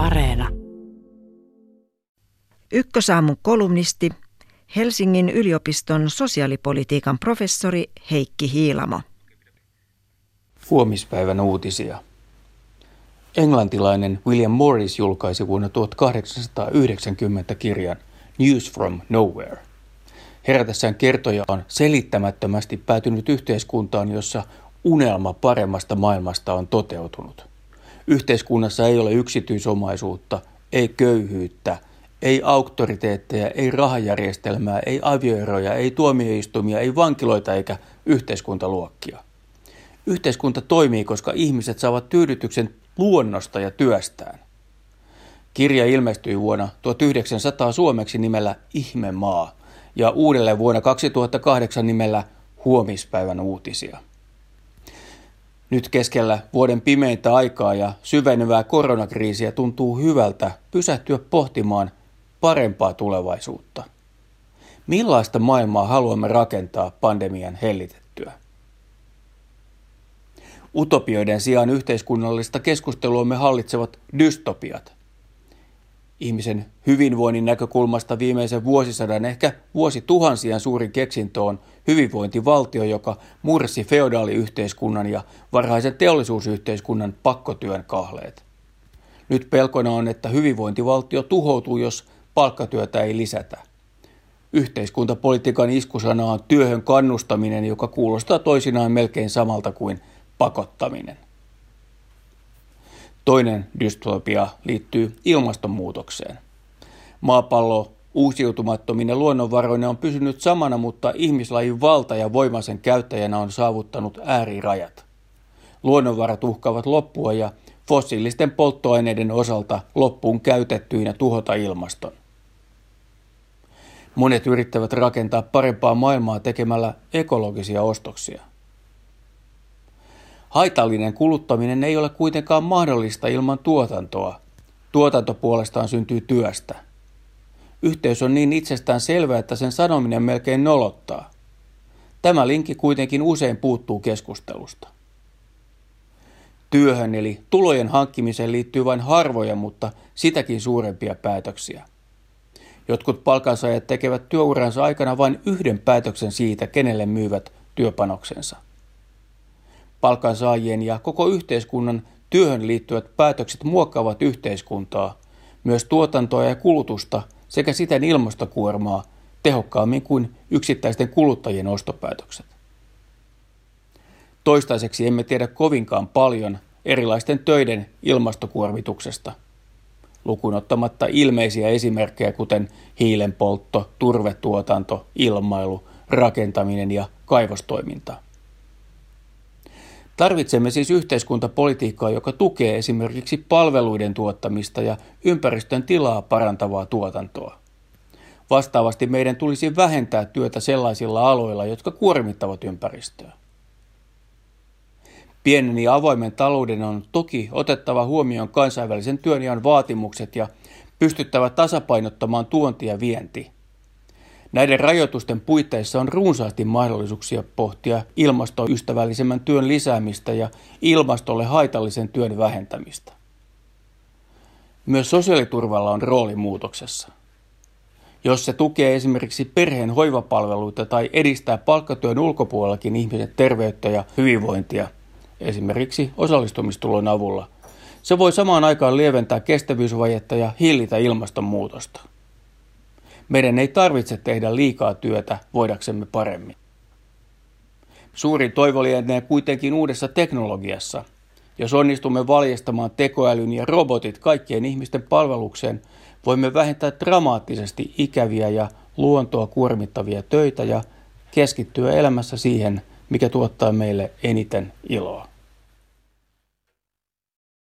Areena. Ykkösaamun kolumnisti, Helsingin yliopiston sosiaalipolitiikan professori Heikki Hiilamo. Huomispäivän uutisia. Englantilainen William Morris julkaisi vuonna 1890 kirjan News from Nowhere. Herätessään kertoja on selittämättömästi päätynyt yhteiskuntaan, jossa unelma paremmasta maailmasta on toteutunut. Yhteiskunnassa ei ole yksityisomaisuutta, ei köyhyyttä, ei auktoriteetteja, ei rahajärjestelmää, ei avioeroja, ei tuomioistumia, ei vankiloita eikä yhteiskuntaluokkia. Yhteiskunta toimii, koska ihmiset saavat tyydytyksen luonnosta ja työstään. Kirja ilmestyi vuonna 1900 suomeksi nimellä Ihmemaa ja uudelleen vuonna 2008 nimellä Huomispäivän uutisia. Nyt keskellä vuoden pimeintä aikaa ja syvenyvää koronakriisiä tuntuu hyvältä pysähtyä pohtimaan parempaa tulevaisuutta. Millaista maailmaa haluamme rakentaa pandemian hellitettyä? Utopioiden sijaan yhteiskunnallista keskusteluamme hallitsevat dystopiat. Ihmisen hyvinvoinnin näkökulmasta viimeisen vuosisadan, ehkä vuosituhansien suurin keksintö on hyvinvointivaltio, joka mursi feodaaliyhteiskunnan ja varhaisen teollisuusyhteiskunnan pakkotyön kahleet. Nyt pelkona on, että hyvinvointivaltio tuhoutuu, jos palkkatyötä ei lisätä. Yhteiskuntapolitiikan iskusana on työhön kannustaminen, joka kuulostaa toisinaan melkein samalta kuin pakottaminen. Toinen dystopia liittyy ilmastonmuutokseen. Maapallo uusiutumattominen luonnonvaroinen on pysynyt samana, mutta ihmislajin valta ja voima sen käyttäjänä on saavuttanut äärirajat. Luonnonvarat uhkaavat loppua ja fossiilisten polttoaineiden osalta loppuun käytettyinä tuhota ilmaston. Monet yrittävät rakentaa parempaa maailmaa tekemällä ekologisia ostoksia. Haitallinen kuluttaminen ei ole kuitenkaan mahdollista ilman tuotantoa. Tuotanto puolestaan syntyy työstä. Yhteys on niin itsestään selvä, että sen sanominen melkein nolottaa. Tämä linkki kuitenkin usein puuttuu keskustelusta. Työhön eli tulojen hankkimiseen liittyy vain harvoja, mutta sitäkin suurempia päätöksiä. Jotkut palkansaajat tekevät työuransa aikana vain yhden päätöksen siitä, kenelle myyvät työpanoksensa. Palkansaajien ja koko yhteiskunnan työhön liittyvät päätökset muokkaavat yhteiskuntaa, myös tuotantoa ja kulutusta sekä siten ilmastokuormaa tehokkaammin kuin yksittäisten kuluttajien ostopäätökset. Toistaiseksi emme tiedä kovinkaan paljon erilaisten töiden ilmastokuormituksesta – lukuun ottamatta ilmeisiä esimerkkejä kuten hiilenpoltto, turvetuotanto, ilmailu, rakentaminen ja kaivostoiminta. Tarvitsemme siis yhteiskuntapolitiikkaa, joka tukee esimerkiksi palveluiden tuottamista ja ympäristön tilaa parantavaa tuotantoa. Vastaavasti meidän tulisi vähentää työtä sellaisilla aloilla, jotka kuormittavat ympäristöä. Pienen ja avoimen talouden on toki otettava huomioon kansainvälisen työnjaon vaatimukset ja pystyttävä tasapainottamaan tuonti ja vienti. Näiden rajoitusten puitteissa on runsaasti mahdollisuuksia pohtia ilmastoystävällisemmän työn lisäämistä ja ilmastolle haitallisen työn vähentämistä. Myös sosiaaliturvalla on rooli muutoksessa. Jos se tukee esimerkiksi perheen hoivapalveluita tai edistää palkkatyön ulkopuolellakin ihmisen terveyttä ja hyvinvointia – esimerkiksi osallistumistulon avulla. Se voi samaan aikaan lieventää kestävyysvajetta ja hillitä ilmastonmuutosta. Meidän ei tarvitse tehdä liikaa työtä voidaksemme paremmin. Suuri toivo lienee kuitenkin uudessa teknologiassa. Jos onnistumme valjastamaan tekoälyn ja robotit kaikkien ihmisten palvelukseen, voimme vähentää dramaattisesti ikäviä ja luontoa kuormittavia töitä ja keskittyä elämässä siihen, mikä tuottaa meille eniten iloa.